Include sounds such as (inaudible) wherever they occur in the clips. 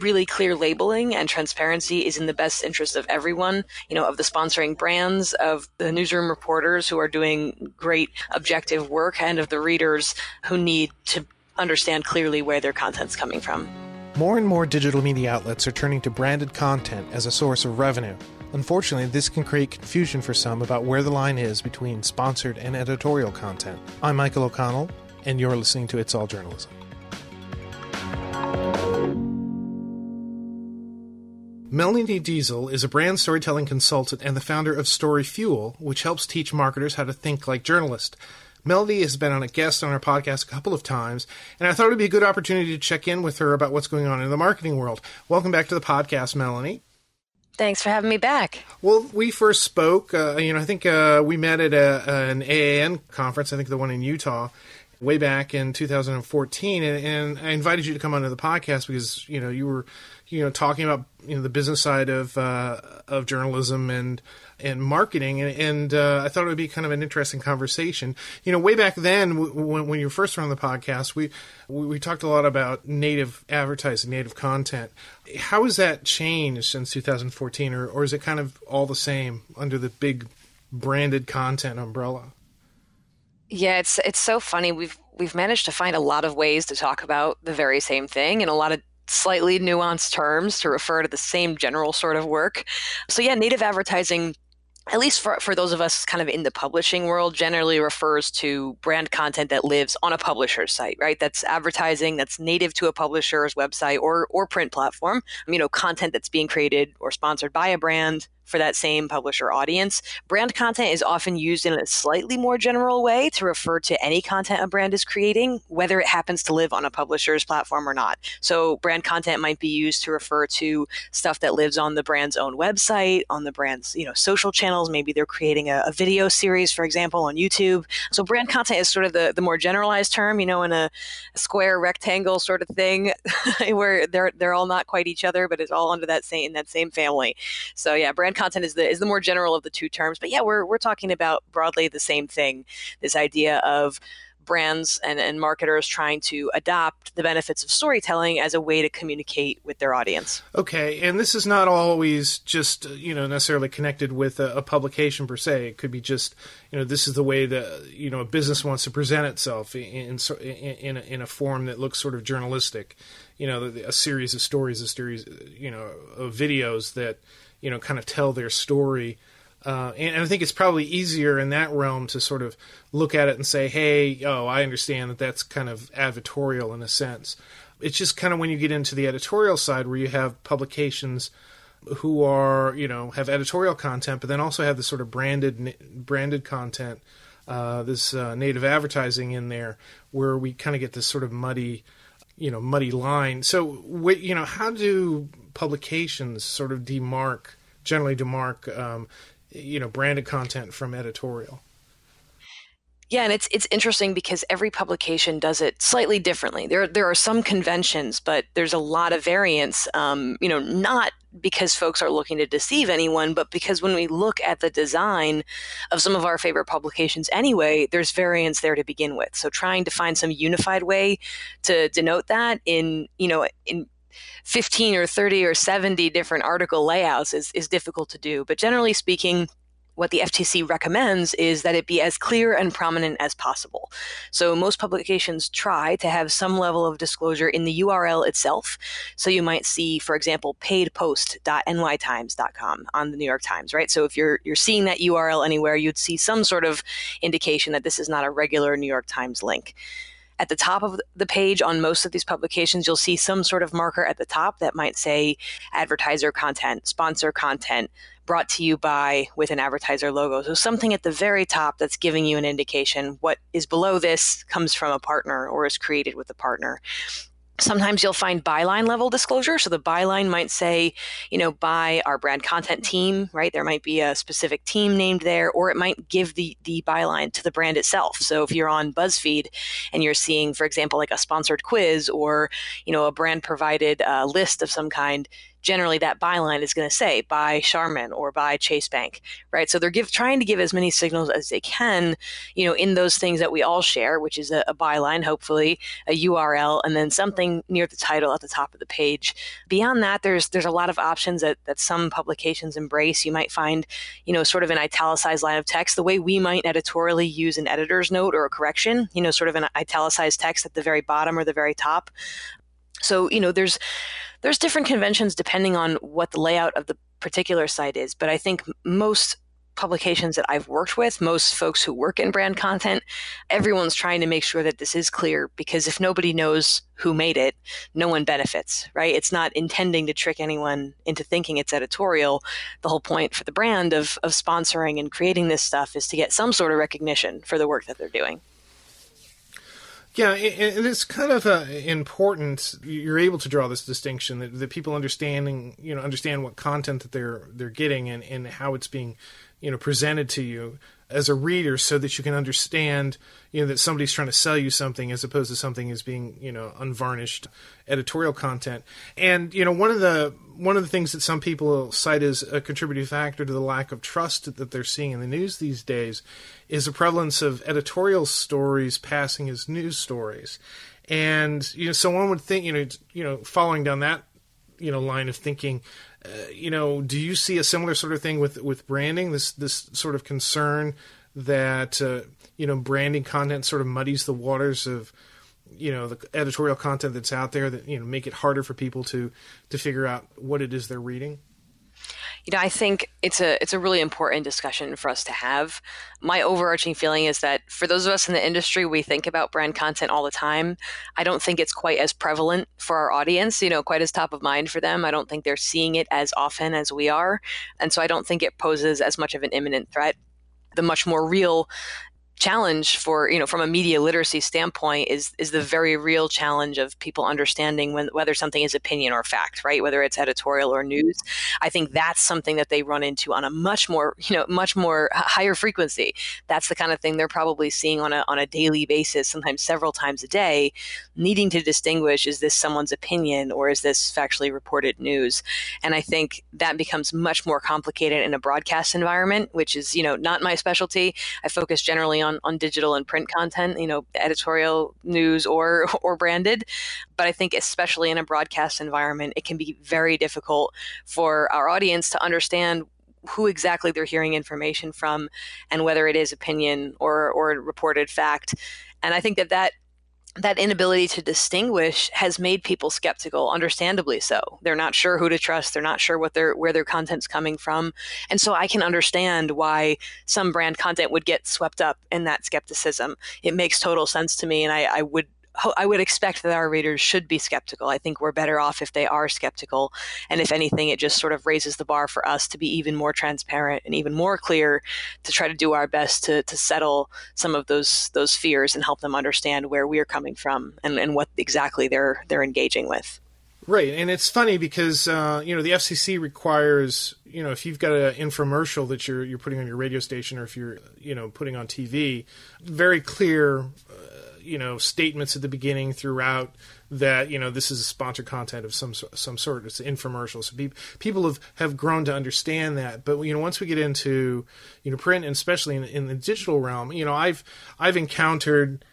really clear labeling and transparency is in the best interest of everyone, you know, of the sponsoring brands, of the newsroom reporters who are doing great objective work, and of the readers who need to understand clearly where their content's coming from. More and more digital media outlets are turning to branded content as a source of revenue. Unfortunately, this can create confusion for some about where the line is between sponsored and editorial content. I'm Michael O'Connell, and you're listening to It's All Journalism. Melanie Deziel is a brand storytelling consultant and the founder of StoryFuel, which helps teach marketers how to think like journalists. Melody has been on a guest on our podcast a couple of times, and I thought it would be a good opportunity to check in with her about what's going on in the marketing world. Welcome back to the podcast, Melanie. Thanks for having me back. Well, we first spoke, uh, you know, I think uh, we met at a, an AAN conference, I think the one in Utah, way back in 2014, and, and I invited you to come onto the podcast because, you know, you were you know talking about you know the business side of uh, of journalism and and marketing and, and uh, I thought it would be kind of an interesting conversation. You know, way back then w- when, when you first were on the podcast, we, we, we talked a lot about native advertising, native content. How has that changed since 2014, or or is it kind of all the same under the big branded content umbrella? Yeah, it's it's so funny. We've we've managed to find a lot of ways to talk about the very same thing and a lot of slightly nuanced terms to refer to the same general sort of work. So, yeah, native advertising at least for, for those of us kind of in the publishing world, generally refers to brand content that lives on a publisher's site, right? That's advertising that's native to a publisher's website or, or print platform. You know, content that's being created or sponsored by a brand for that same publisher audience. Brand content is often used in a slightly more general way to refer to any content a brand is creating, whether it happens to live on a publisher's platform or not. So, brand content might be used to refer to stuff that lives on the brand's own website, on the brand's you know social channels. Maybe they're creating a, a video series, for example, on YouTube. So, brand content is sort of the, the more generalized term, you know, in a, a square rectangle sort of thing, (laughs) where they're they're all not quite each other, but it's all under that same in that same family. So, yeah, brand content is the is the more general of the two terms. But yeah, we're we're talking about broadly the same thing. This idea of brands and, and marketers trying to adopt the benefits of storytelling as a way to communicate with their audience. Okay, and this is not always just uh, you know necessarily connected with a, a, publication per se. It could be just you know this is the way that you know a business wants to present itself in in in a, in a form that looks sort of journalistic. You know, a series of stories, a series you know of videos that you know, kind of tell their story. Uh, and, I think it's probably easier in that realm to sort of look at it and say, hey, oh, I understand that that's kind of advertorial in a sense. It's just kind of when you get into the editorial side where you have publications who are, you know, have editorial content, but then also have this sort of branded branded content, uh, this uh, native advertising in there, where we kind of get this sort of muddy, you know, muddy line. So, you know, how do publications sort of demark, generally demark, um, you know, branded content from editorial. Yeah, and it's it's interesting because every publication does it slightly differently. There there are some conventions, but there's a lot of variance. Um, you know, not because folks are looking to deceive anyone, but because when we look at the design of some of our favorite publications anyway, there's variance there to begin with. So trying to find some unified way to denote that in you know in 15 or 30 or 70 different article layouts is, is difficult to do. But generally speaking, what the FTC recommends is that it be as clear and prominent as possible. So most publications try to have some level of disclosure in the URL itself. So you might see, for example, paidpost.nytimes.com on the New York Times, right? So if you're you're seeing that URL anywhere, you'd see some sort of indication that this is not a regular New York Times link. At the top of the page on most of these publications, you'll see some sort of marker at the top that might say advertiser content, sponsor content, brought to you by with an advertiser logo. So something at the very top that's giving you an indication what is below this comes from a partner or is created with a partner. Sometimes you'll find byline level disclosure. So the byline might say, you know, by our brand content team, right? There might be a specific team named there, or it might give the, the byline to the brand itself. So if you're on BuzzFeed and you're seeing, for example, like a sponsored quiz or, you know, a brand provided uh, list of some kind, generally that byline is going to say by Charmin or by Chase Bank, right? So they're give, trying to give as many signals as they can, you know, in those things that we all share, which is a, a byline, hopefully a URL, and then something near the title at the top of the page. Beyond that, there's there's a lot of options that that some publications embrace. You might find, you know, sort of an italicized line of text, the way we might editorially use an editor's note or a correction, you know, sort of an italicized text at the very bottom or the very top. So, you know, there's there's different conventions depending on what the layout of the particular site is, but I think most publications that I've worked with, most folks who work in brand content, everyone's trying to make sure that this is clear because if nobody knows who made it, no one benefits, right? It's not intending to trick anyone into thinking it's editorial. The whole point for the brand of, of sponsoring and creating this stuff is to get some sort of recognition for the work that they're doing. Yeah, and it's kind of uh, important. You're able to draw this distinction that, that people understanding, you know, understand what content that they're they're getting and, and how it's being, you know, presented to you as a reader, so that you can understand, you know, that somebody's trying to sell you something as opposed to something as being, you know, unvarnished editorial content. And you know, one of the one of the things that some people cite as a contributing factor to the lack of trust that they're seeing in the news these days is the prevalence of editorial stories passing as news stories. And you know, so one would think, you know, you know, following down that you know line of thinking, uh, you know, do you see a similar sort of thing with with branding? This this sort of concern that uh, you know branding content sort of muddies the waters of you know the editorial content that's out there that you know make it harder for people to to figure out what it is they're reading you know i think it's a it's a really important discussion for us to have. My overarching feeling is that for those of us in the industry we think about brand content all the time. I don't think it's quite as prevalent for our audience you know quite as top of mind for them. I don't think they're seeing it as often as we are. And so i don't think it poses as much of an imminent threat. The much more real challenge for you know from a media literacy standpoint is is the very real challenge of people understanding when, whether something is opinion or fact right? Whether it's editorial or news. Mm-hmm. I think that's something that they run into on a much more you know much more higher frequency. That's the kind of thing they're probably seeing on a on a daily basis sometimes several times a day needing to distinguish is this someone's opinion or is this factually reported news? And i think that becomes much more complicated in a broadcast environment which is you know not my specialty. I focus generally on, on digital and print content, you know, editorial news or (laughs) or branded. But I think especially in a broadcast environment, it can be very difficult for our audience to understand who exactly they're hearing information from and whether it is opinion or or reported fact. And I think that that that inability to distinguish has made people skeptical understandably so. They're not sure who to trust. They're not sure what their where their content's coming from. And so i can understand why some brand content would get swept up in that skepticism. It makes total sense to me and i, I would I would expect that our readers should be skeptical. I think we're better off if they are skeptical. And if anything, it just sort of raises the bar for us to be even more transparent and even more clear to try to do our best to, to settle some of those those fears and help them understand where we're coming from and, and what exactly they're they're engaging with. Right, and it's funny because uh, you know the FCC requires you know if you've got an infomercial that you're you're putting on your radio station or if you're you know putting on TV, very clear uh, you know statements at the beginning throughout that you know this is sponsored content of some some sort. It's infomercial, so pe- people have have grown to understand that. But you know once we get into you know print and especially in, in the digital realm, you know I've I've encountered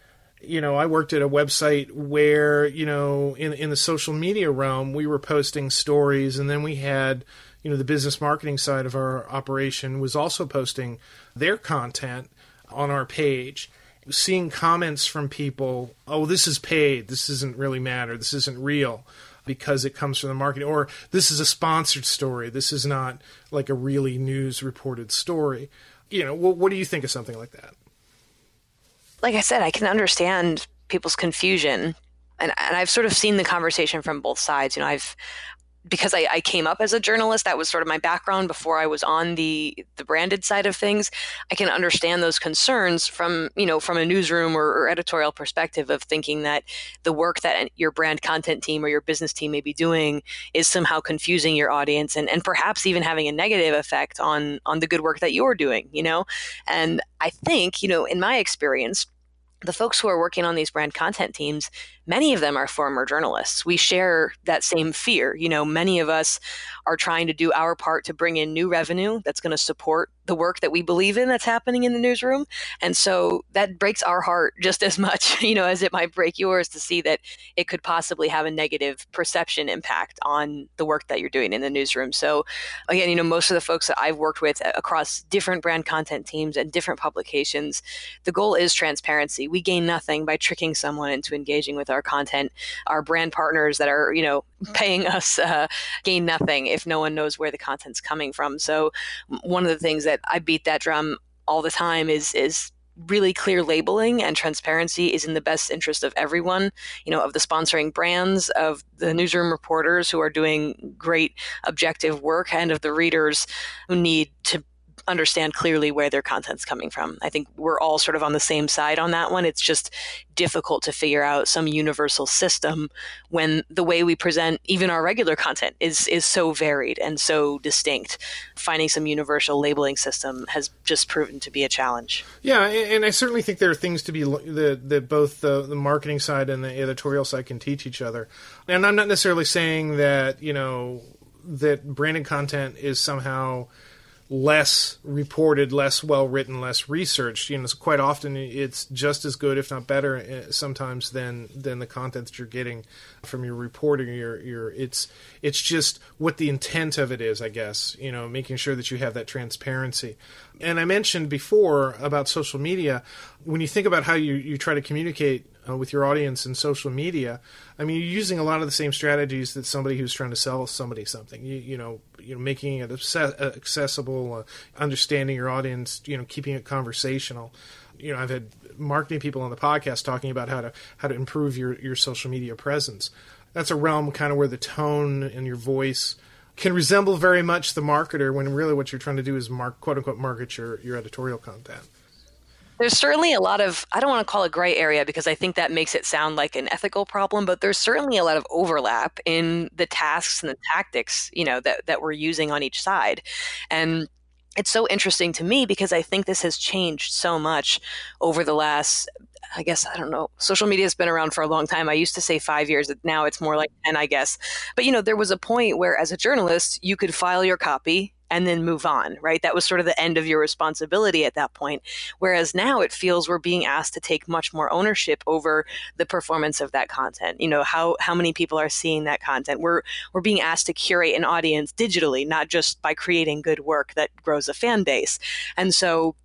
you know, I worked at a website where, you know, in in the social media realm, we were posting stories, and then we had, you know, the business marketing side of our operation was also posting their content on our page seeing comments from people, oh, this is paid, this doesn't really matter, this isn't real because it comes from the market, or this is a sponsored story, this is not like a really news reported story. You know, what, what do you think of something like that? Like I said, I can understand people's confusion. And, and I've sort of seen the conversation from both sides. You know, I've because I, I, came up as a journalist, that was sort of my background before I was on the the branded side of things. I can understand those concerns from you know from a newsroom or, or, editorial perspective of thinking that the work that your brand content team or your business team may be doing is somehow confusing your audience and, and perhaps even having a negative effect on on the good work that you're doing. You know, and I think you know in my experience the folks who are working on these brand content teams, many of them are former journalists. We share that same fear. You know, many of us are trying to do our part to bring in new revenue that's going to support the work that we believe in that's happening in the newsroom. And so that breaks our heart just as much, (laughs) you know, as it might break yours to see that it could possibly have a negative perception impact on the work that you're doing in the newsroom. So again, you know, most of the folks that I've worked with across different brand content teams and different publications, the goal is transparency. We gain nothing by tricking someone into engaging with our content. Our brand partners that are, you know, (laughs) paying us uh, gain nothing if no one knows where the content's coming from. So one of the things that I beat that drum all the time is is really clear labeling and transparency is in the best interest of everyone, you know, of the sponsoring brands, of the newsroom reporters who are doing great objective work, and of the readers who need to understand clearly where their content's coming from. I think we're all sort of on the same side on that one. It's just difficult to figure out some universal system when the way we present even our regular content is is so varied and so distinct. Finding some universal labeling system has just proven to be a challenge. Yeah, and I certainly think there are things to be that that both the, the marketing side and the editorial side can teach each other. And I'm not necessarily saying that you know that branded content is somehow less reported, less well written, less researched. You know, so quite often it's just as good, if not better, eh, sometimes than than the content that you're getting from your reporting. Your your it's it's just what the intent of it is, I guess. You know, making sure that you have that transparency. And I mentioned before about social media. When you think about how you you try to communicate uh, with your audience and social media, I mean, you're using a lot of the same strategies that somebody who's trying to sell somebody something. You, you know, you know, making it accessible, uh, understanding your audience, you know, keeping it conversational. You know, I've had marketing people on the podcast talking about how to how to improve your your social media presence. That's a realm kind of where the tone and your voice can resemble very much the marketer when really what you're trying to do is mark quote unquote market your, your editorial content. There's certainly a lot of, I don't want to call it gray area because I think that makes it sound like an ethical problem, but there's certainly a lot of overlap in the tasks and the tactics, you know, that, that we're using on each side. And it's so interesting to me because I think this has changed so much over the last I guess I don't know. Social media has been around for a long time. I used to say five years. Now it's more like 10, I guess. But, you know, there was a point where as a journalist, you could file your copy and then move on, right? That was sort of the end of your responsibility at that point. Whereas now it feels we're being asked to take much more ownership over the performance of that content. You know, how how many people are seeing that content? We're we're being asked to curate an audience digitally, not just by creating good work that grows a fan base. And so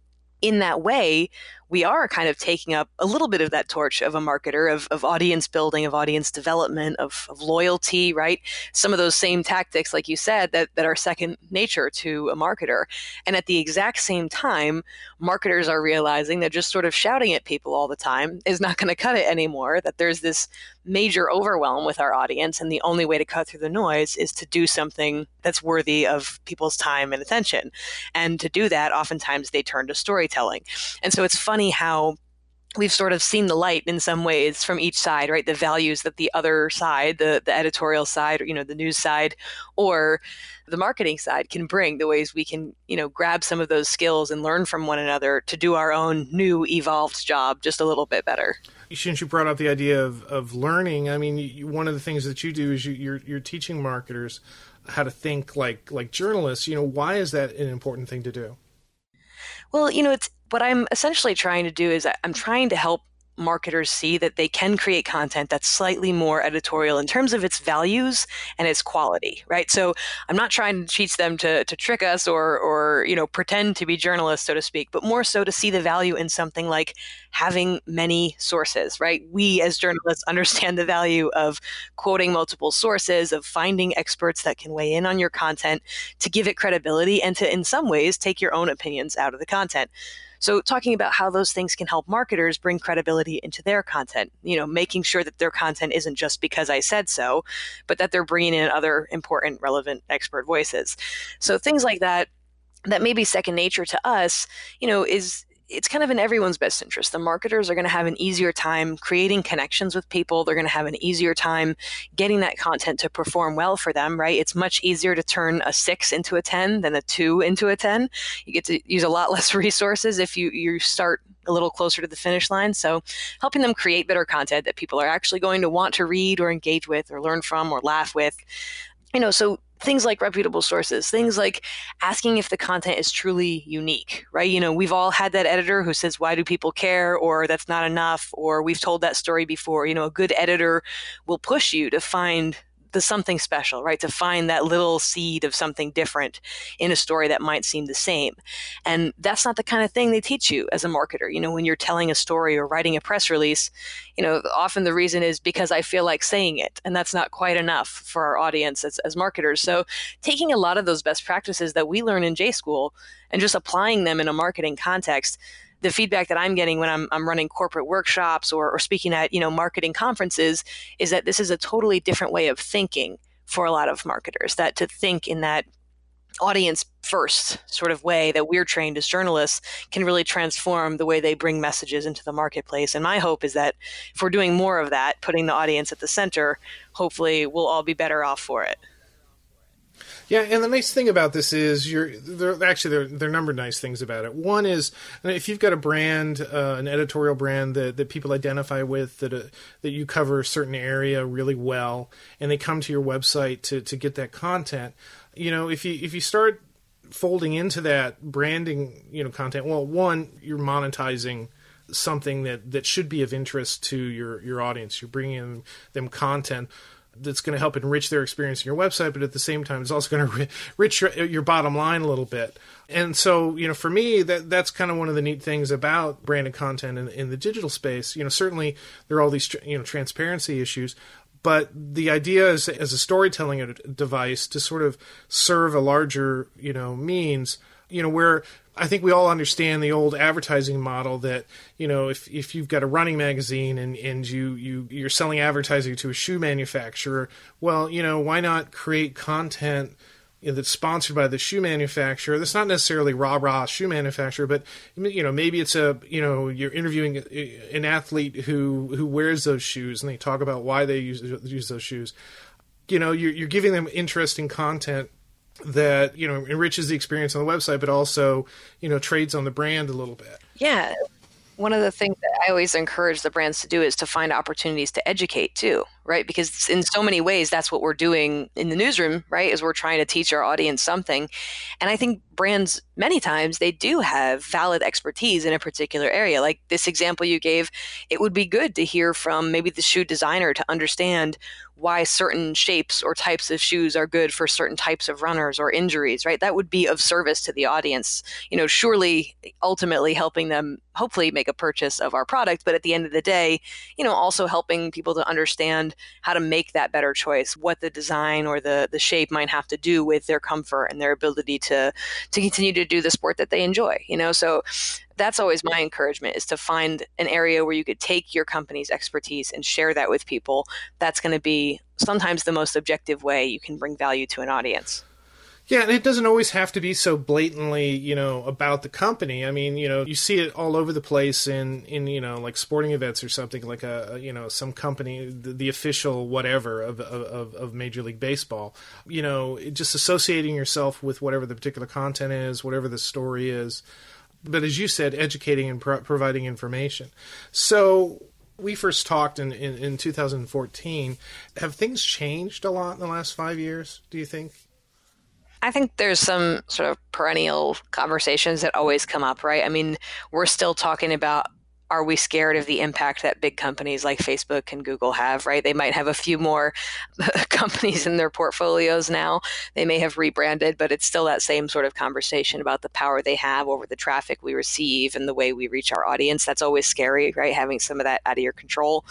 in that way, we are kind of taking up a little bit of that torch of a marketer, of, of audience building, of audience development, of, of loyalty, right? Some of those same tactics, like you said, that, that are second nature to a marketer. And at the exact same time, marketers are realizing that just sort of shouting at people all the time is not going to cut it anymore, that there's this major overwhelm with our audience. And the only way to cut through the noise is to do something that's worthy of people's time and attention. And to do that, oftentimes they turn to storytelling. And so it's funny how we've sort of seen the light in some ways from each side, right? The values that the other side, the, the editorial side, or, you know, the news side, or the marketing side can bring, the ways we can, you know, grab some of those skills and learn from one another to do our own new evolved job just a little bit better. Since you brought up the idea of, of learning, I mean, you, one of the things that you do is you, you're, you're teaching marketers how to think like like journalists. You know, why is that an important thing to do? Well, you know, it's what I'm essentially trying to do is I'm trying to help marketers see that they can create content that's slightly more editorial in terms of its values and its quality, right? So I'm not trying to teach them to, to trick us or, or, you know, pretend to be journalists, so to speak, but more so to see the value in something like having many sources, right? We as journalists understand the value of quoting multiple sources, of finding experts that can weigh in on your content to give it credibility and to, in some ways, take your own opinions out of the content. So talking about how those things can help marketers bring credibility into their content, you know, making sure that their content isn't just because I said so, but that they're bringing in other important, relevant expert voices. So things like that that may be second nature to us, you know, is it's kind of in everyone's best interest. The marketers are going to have an easier time creating connections with people. They're going to have an easier time getting that content to perform well for them, right? It's much easier to turn a six into a 10 than a two into a 10. You get to use a lot (laughs) less resources if you, you start a little closer to the finish line. So, helping them create better content that people are actually going to want to read or engage with or learn from or laugh with. You know, so things like reputable sources, things like asking if the content is truly unique, right? You know, we've all had that editor who says, why do people care? Or that's not enough. Or we've told that story before. You know, a good editor will push you to find the something special, right? To find that little seed of something different in a story that might seem the same. And that's not the kind of thing they teach you as a marketer. You know, when you're telling a story or writing a press release, you know, often the reason is because I feel like saying it. And that's not quite enough for our audience as, as marketers. So taking a lot of those best practices that we learn in J School and just applying them in a marketing context the feedback that I'm getting when I'm, I'm running corporate workshops or, or speaking at you know marketing conferences is that this is a totally different way of thinking for a lot of marketers. That to think in that audience first sort of way that we're trained as journalists can really transform the way they bring messages into the marketplace. And my hope is that if we're doing more of that, putting the audience at the center, hopefully we'll all be better off for it. Yeah, and the nice thing about this is you're there. Actually, there, there are a number of nice things about it. One is if you've got a brand, uh, an editorial brand that, that people identify with, that uh, that you cover a certain area really well, and they come to your website to to get that content. You know, if you if you start folding into that branding, you know, content, well, one, you're monetizing something that that should be of interest to your your audience. You're bringing them content that's going to help enrich their experience in your website, but at the same time, it's also going to enrich your, your, bottom line a little bit. And so, you know, for me, that that's kind of one of the neat things about branded content in, in the digital space. You know, certainly there are all these you know transparency issues, but the idea is as a storytelling device to sort of serve a larger you know means you know where I think we all understand the old advertising model that you know if if you've got a running magazine and and you you you're selling advertising to a shoe manufacturer, well, you know why not create content you know, that's sponsored by the shoe manufacturer. That's not necessarily rah rah shoe manufacturer, but you know maybe it's a you know you're interviewing an athlete who who wears those shoes and they talk about why they use use those shoes. You know you're, you're giving them interesting content that you know enriches the experience on the website, but also you know trades on the brand a little bit. Yeah, one of the things that I always encourage the brands to do is to find opportunities to educate too, right? Because in so many ways, that's what we're doing in the newsroom, right? Is we're trying to teach our audience something, and I think brands many times they do have valid expertise in a particular area. Like this example you gave, it would be good to hear from maybe the shoe designer to understand why certain shapes or types of shoes are good for certain types of runners or injuries, right? That would be of service to the audience. You know, surely ultimately helping them hopefully make a purchase of our product, but at the end of the day, you know, also helping people to understand how to make that better choice, what the design or the the shape might have to do with their comfort and their ability to to continue to do the sport that they enjoy, you know? So that's always my encouragement is to find an area where you could take your company's expertise and share that with people. That's going to be sometimes the most objective way you can bring value to an audience. Yeah, and it doesn't always have to be so blatantly, you know, about the company. I mean, you know, you see it all over the place in, in you know, like sporting events or something, like a, you know, some company, the, the official whatever of, of, of Major League Baseball. You know, just associating yourself with whatever the particular content is, whatever the story is but as you said, educating and pro- providing information. So we first talked in, in, in 2014. Have things changed a lot in the last five years, do you think? I think there's some sort of perennial conversations that always come up, right? I mean, we're still talking about are we scared of the impact that big companies like Facebook and Google have, right? They might have a few more (laughs) companies in their portfolios now. They may have rebranded, but it's still that same sort of conversation about the power they have over the traffic we receive and the way we reach our audience. That's always scary, right? Having some of that out of your control.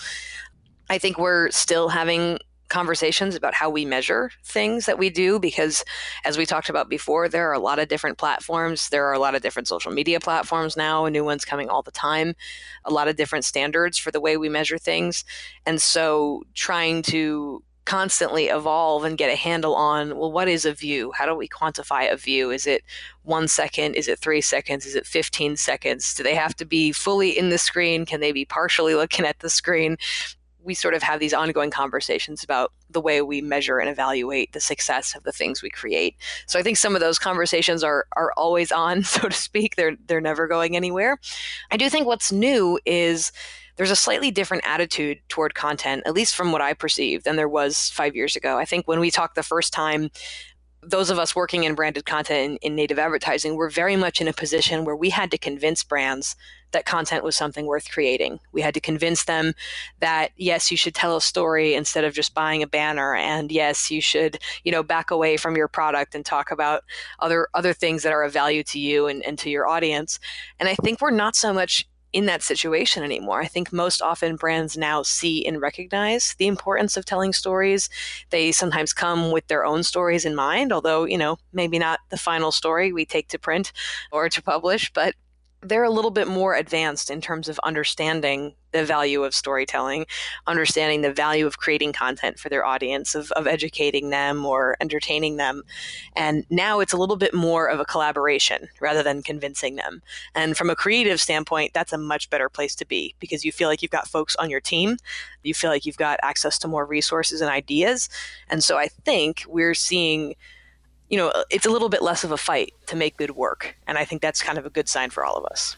I think we're still having conversations about how we measure things that we do because as we talked about before there are a lot of different platforms. There are a lot of different social media platforms now new ones coming all the time a lot of different standards for the way we measure things. And so trying to constantly evolve and get a handle on well what is a view? How do we quantify a view? Is it one second? Is it three seconds? Is it 15 seconds? Do they have to be fully in the screen? Can they be partially looking at the screen we sort of have these ongoing conversations about the way we measure and evaluate the success of the things we create. So I think some of those conversations are are always on, (laughs) so to speak. They're they're never going anywhere. I do think what's new is there's a slightly different attitude toward content, at least from what I perceive, than there was five years ago. I think when we talked the first time, those of us working in branded content in, in, native advertising were very much in a position where we had to convince brands that content was something worth creating. We had to convince them that yes, you should tell a story instead of just buying a banner and yes, you should, you know, back away from your product and talk about other other things that are of value to you and, and to your audience. And I think we're not so much in that situation anymore. I think most often brands now see and recognize the importance of telling stories. They sometimes come with their own stories in mind, although, you know, maybe not the final story we take to print or to publish, but they're a little bit more advanced in terms of understanding the value of storytelling, understanding the value of creating content for their audience, of, of educating them or entertaining them. And now it's a little bit more of a collaboration rather than convincing them. And from a creative standpoint, that's a much better place to be because you feel like you've got folks on your team. You feel like you've got access to more resources and ideas. And so I think we're seeing you know, it's a little bit less of a fight to make good work. And I think that's kind of a good sign for all of us.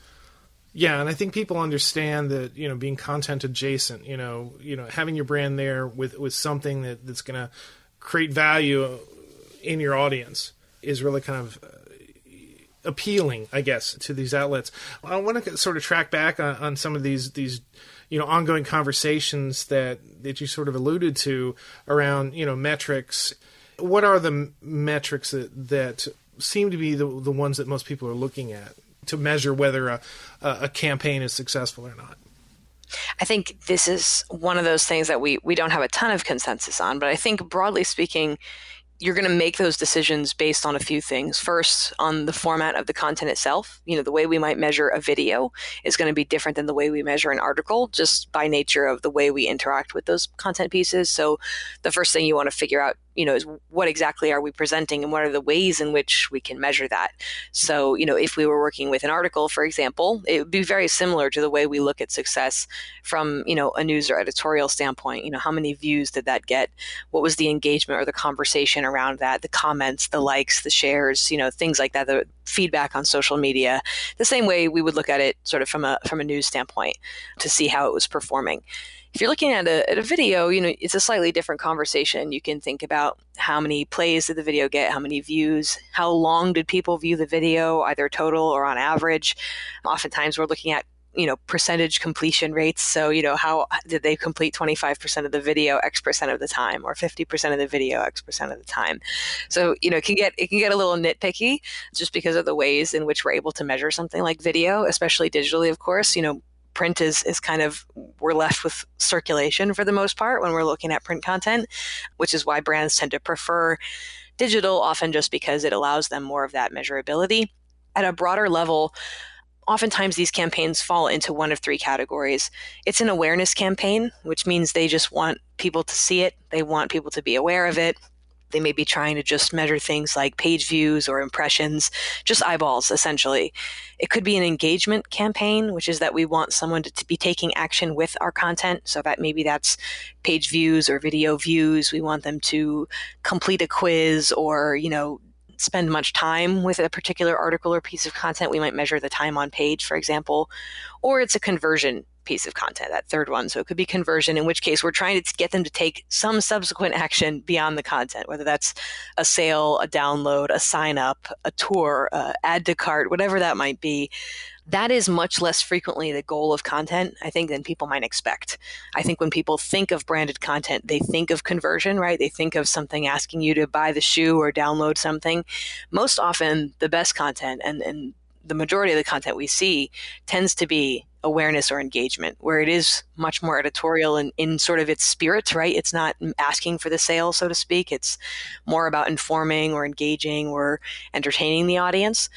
Yeah, and I think people understand that you know being content adjacent, you know, you know having your brand there with with something that, that's going to create value in your audience is really kind of uh, appealing, I guess, to these outlets. I want to sort of track back on, on some of these these you know ongoing conversations that that you sort of alluded to around you know metrics what are the metrics that that seem to be the the ones that most people are looking at to measure whether a a campaign is successful or not? I think this is one of those things that we we don't have a ton of consensus on, but I think broadly speaking, you're going to make those decisions based on a few things. First, on the format of the content itself. You know, the way we might measure a video is going to be different than the way we measure an article, just by nature of the way we interact with those content pieces. So, the first thing you want to figure out you know, is what exactly are we presenting and what are the ways in which we can measure that? So, you know, if we were working with an article, for example, it would be very similar to the way we look at success from, you know, a news or editorial standpoint. You know, how many views did that get? What was the engagement or the conversation around that? The comments, the likes, the shares, you know, things like that, the feedback on social media, the same way we would look at it sort of from a from a news standpoint to see how it was performing if you're looking at a, at a video, you know, it's a slightly different conversation. You can think about how many plays did the video get, how many views, how long did people view the video, either total or on average. Oftentimes we're looking at you know percentage completion rates so you know how did they complete 25% of the video x percent of the time or 50% of the video x percent of the time so you know it can get it can get a little nitpicky just because of the ways in which we're able to measure something like video especially digitally of course you know print is is kind of we're left with circulation for the most part when we're looking at print content, which is why brands tend to prefer digital often just because it allows them more of that measurability. At a broader level, oftentimes these campaigns fall into one of three categories. It's an awareness campaign, which means they just want people to see it, they want people to be aware of it. They may be trying to just measure things like page views or impressions, just eyeballs, essentially. It could be an engagement campaign, which is that we want someone to, to, be taking action with our content. So that maybe that's page views or video views. We want them to complete a quiz or, you know, spend much time with a particular article or piece of content. We might measure the time on page, for example, or it's a conversion piece of content, that third one. So it could be conversion, in which case we're trying to get them to take some subsequent action beyond the content, whether that's a sale, a download, a sign up, a tour, uh, add to cart, whatever that might be. That is much less frequently the goal of content, I think, than people might expect. I think when people think of branded content, they think of conversion, right? They think of something asking you to buy the shoe or download something. Most often, the best content and, and the majority of the content we see tends to be awareness or engagement, where it is much more editorial and in sort of its spirit, right? It's not asking for the sale, so to speak. It's more about informing or engaging or entertaining the audience.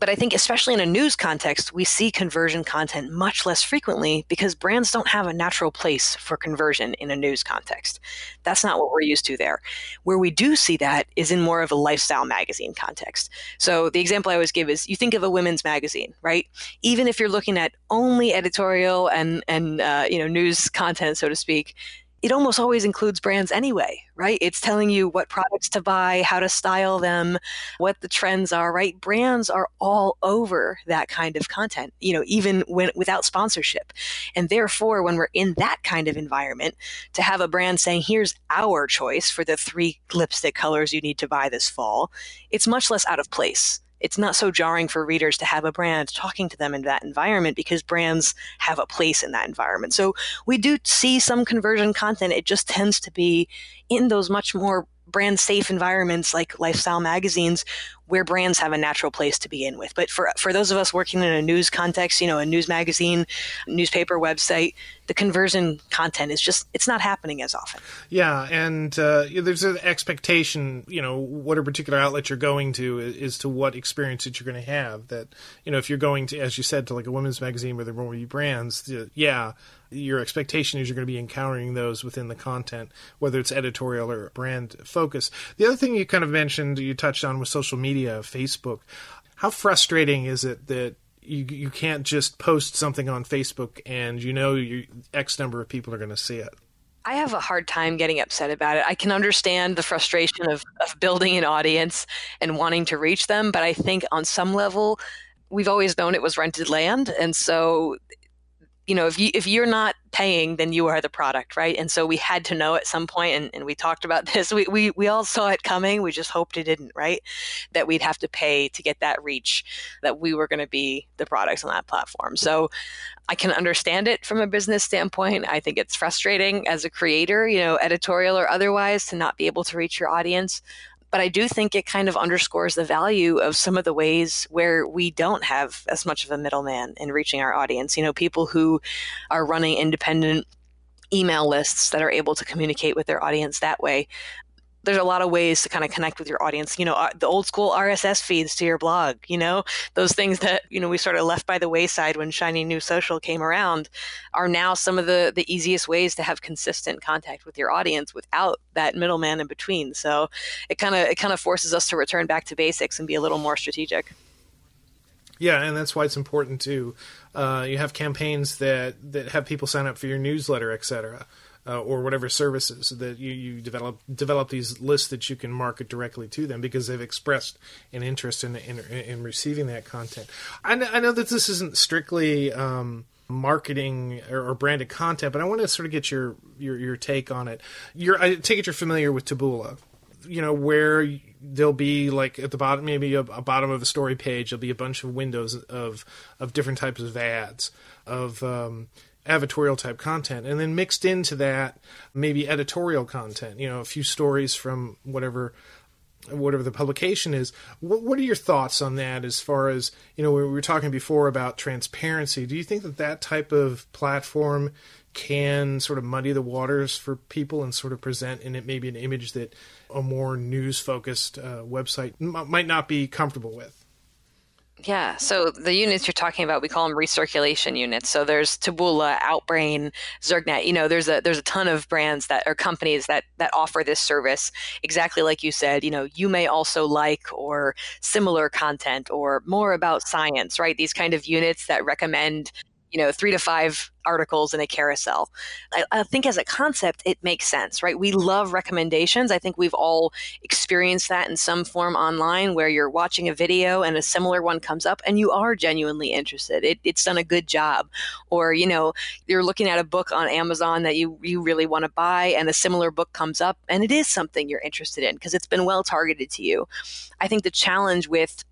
But I think, especially in a news context, we see conversion content much less frequently because brands don't have a natural place for conversion in a news context. That's not what we're used to there. Where we do see that is in more of a lifestyle magazine context. So the example I always give is you think of a women's magazine, right? Even if you're looking at only editorial and and uh, you know news content, so to speak, it almost always includes brands anyway, right? It's telling you what products to buy, how to style them, what the trends are, right? Brands are all over that kind of content, you know, even when without sponsorship. And therefore, when we're in that kind of environment, to have a brand saying, here's our choice for the three lipstick colors you need to buy this fall, it's much less out of place it's not so jarring for readers to have a brand talking to them in that environment because brands have a place in that environment. So we do see some conversion content. It just tends to be in those much more brand safe environments like lifestyle magazines where brands have a natural place to begin with. But for for those of us working in a news context, you know, a news magazine, newspaper, website, the conversion content is just it's not happening as often. Yeah, and uh, there's an expectation, you know, what a particular outlet you're going to is to what experience that you're going to have. That you know, if you're going to, as you said, to like a women's magazine where there will be brands, yeah, your expectation is you're going to be encountering those within the content, whether it's editorial or brand focus. The other thing you kind of mentioned, you touched on, was social media, Facebook. How frustrating is it that you you can't just post something on Facebook and you know you X number of people are going to see it? I have a hard time getting upset about it. I can understand the frustration of, of building an audience and wanting to reach them, but I think on some level, we've always known it was rented land. And so you know, if you if you're not paying, then you are the product, right? And so we had to know at some point, and, and we talked about (laughs) this. We, we we all saw it coming. We just hoped it didn't, right? That we'd have to pay to get that reach, that we were going to be the products on that platform. So I can understand it from a business standpoint. I think it's frustrating as a creator, you know, editorial or otherwise, to not be able to reach your audience. But I do think it kind of underscores the value of some of the ways where we don't have as much of a middleman in reaching our audience. You know, people who are running independent email lists that are able to communicate with their audience that way there's a lot of ways to kind of connect with your audience. You know, uh, the old school RSS feeds to your blog, you know, those things that, you know, we sort of left by the wayside when shiny new social came around are now some of the, the easiest ways to have consistent contact with your audience without that middleman in between. So it kind of, it kind of forces us to return back to basics and be a little more strategic. Yeah, and that's why it's important to uh, you have campaigns that that have people sign up for your newsletter, et cetera uh, or whatever services that you, you develop develop these lists that you can market directly to them because they've expressed an interest in in, in receiving that content. I know, I know that this isn't strictly um, marketing or, or, branded content, but I want to sort of get your your, your take on it. You're, I take it you're familiar with Taboola. You know where there'll be like at the bottom, maybe a, a, bottom of a story page, there'll be a bunch of windows of of different types of ads of um, advertorial type content and then mixed into that maybe editorial content you know a few stories from whatever whatever the publication is. What, what are your thoughts on that as far as you know we were talking before about transparency. Do you think that that type of platform can sort of muddy the waters for people and sort of present in it maybe an image that a more news focused uh, website m- might not be comfortable with yeah. So the units you're talking about, we call them recirculation units. So there's Taboola, Outbrain, Zergnet. You know, there's a there's a ton of brands that are companies that that offer this service. Exactly like you said. You know, you may also like or similar content or more about science, right? These kind of units that recommend you know, three to five articles in a carousel. I, I, think as a concept, it makes sense, right? We love recommendations. I think we've all experienced that in some form online where you're watching a video and a similar one comes up and you are genuinely interested. It, it's done a good job. Or, you know, you're looking at a book on Amazon that you, you really want to buy and a similar book comes up and it is something you're interested in because it's been well targeted to you. I think the challenge with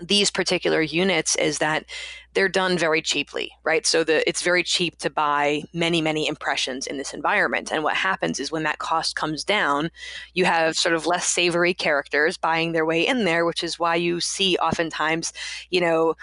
these particular units is that they're done very cheaply, right? So the it's very cheap to buy many many impressions in this environment. And what happens is when that cost comes down, you have sort of less savory characters buying their way in there, which is why you see oftentimes, you know,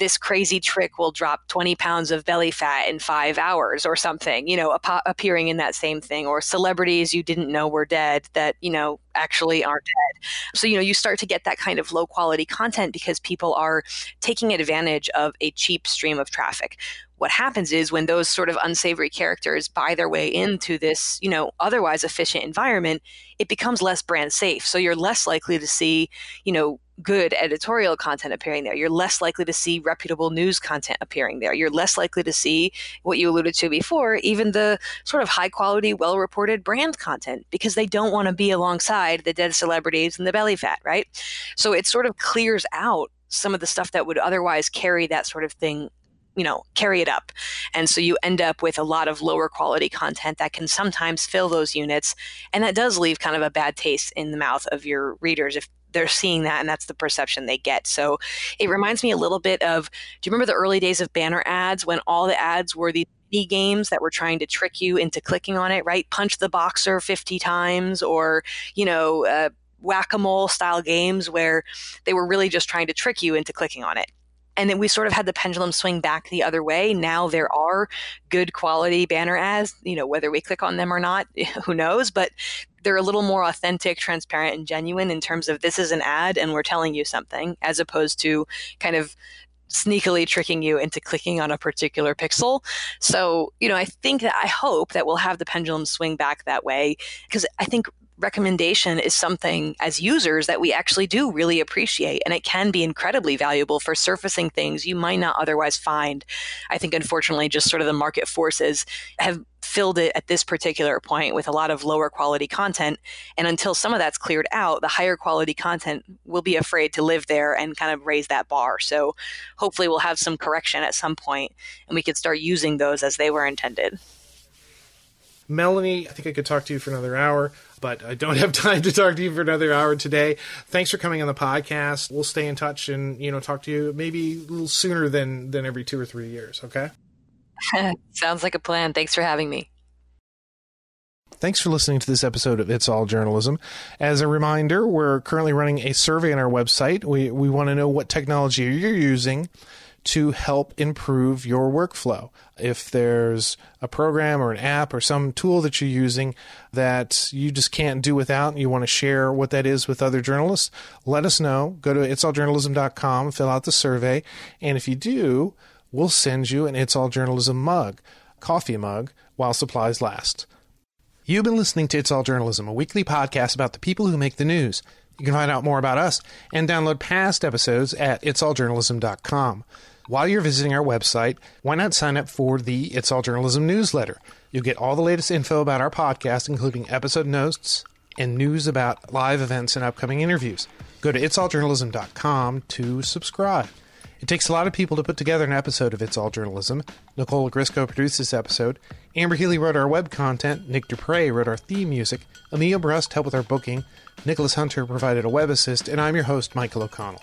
this crazy trick will drop 20 pounds of belly fat in five hours or something, you know, ap- appearing in that same thing, or celebrities you didn't know were dead that, you know, actually aren't dead. So, you know, you start to get that kind of low quality content because people are taking advantage of a cheap stream of traffic what happens is when those sort of unsavory characters buy their way into this, you know, otherwise efficient environment, it becomes less brand safe. So you're less likely to see, you know, good editorial content appearing there. You're less likely to see reputable news content appearing there. You're less likely to see what you alluded to before, even the sort of high quality, well reported brand content, because they don't want to be alongside the dead celebrities and the belly fat, right? So it sort of clears out some of the stuff that would otherwise carry that sort of thing you know carry it up and so you end up with a lot of lower quality content that can sometimes fill those units and that does leave kind of a bad taste in the mouth of your readers if they're seeing that and that's the perception they get. So it reminds me a little bit of do you remember the early days of banner ads when all the ads were these games that were trying to trick you into clicking on it right? Punch the boxer 50 times or you know uh, whack-a-mole style games where they were really just trying to trick you into clicking on it. And then we sort of had the pendulum swing back the other way. Now there are good quality banner ads, you know, whether we click on them or not, (laughs) who knows, but they're a little more authentic, transparent, and genuine in terms of this is an ad and we're telling you something, as opposed to kind of sneakily tricking you into clicking on a particular pixel. So, you know, I think that I hope that we'll have the pendulum swing back that way because I think recommendation is something as users that we actually do really appreciate. And it can be incredibly valuable for surfacing things you might not otherwise find. I think, unfortunately, just sort of the market forces have filled it at this particular point with a lot of lower quality content. And until some of that's cleared out, the higher quality content will be afraid to live there and kind of raise that bar. So hopefully we'll have some correction at some point and we can start using those as they were intended. Melanie, I think I could talk to you for another hour, but I don't (laughs) have time to talk to you for another hour today. Thanks for coming on the podcast. We'll stay in touch and, you know, talk to you maybe a little sooner than than every 2 or 3 years, okay? (laughs) Sounds like a plan. Thanks for having me. Thanks for listening to this episode of It's All Journalism. As a reminder, we're currently running a survey on our website. We we want to know what technology you're using to help improve your workflow. If there's a program or an app or some tool that you're using that you just can't do without and you want to share what that is with other journalists, let us know. Go to itsalljournalism.com, fill out the survey, and if you do, we'll send you an It's All Journalism mug, coffee mug, while supplies last. You've been listening to It's All Journalism, a weekly podcast about the people who make the news. You can find out more about us and download past episodes at itsalljournalism.com. While you're visiting our website, why not sign up for the It's All Journalism newsletter? You'll get all the latest info about our podcast, including episode notes and news about live events and upcoming interviews. Go to itsalljournalism.com to subscribe. It takes a lot of people to put together an episode of It's All Journalism. Nicole Grisco produced this episode. Amber Healy wrote our web content. Nick Dupre wrote our theme music. Amelia Brust helped with our booking. Nicholas Hunter provided a web assist. And I'm your host, Michael O'Connell.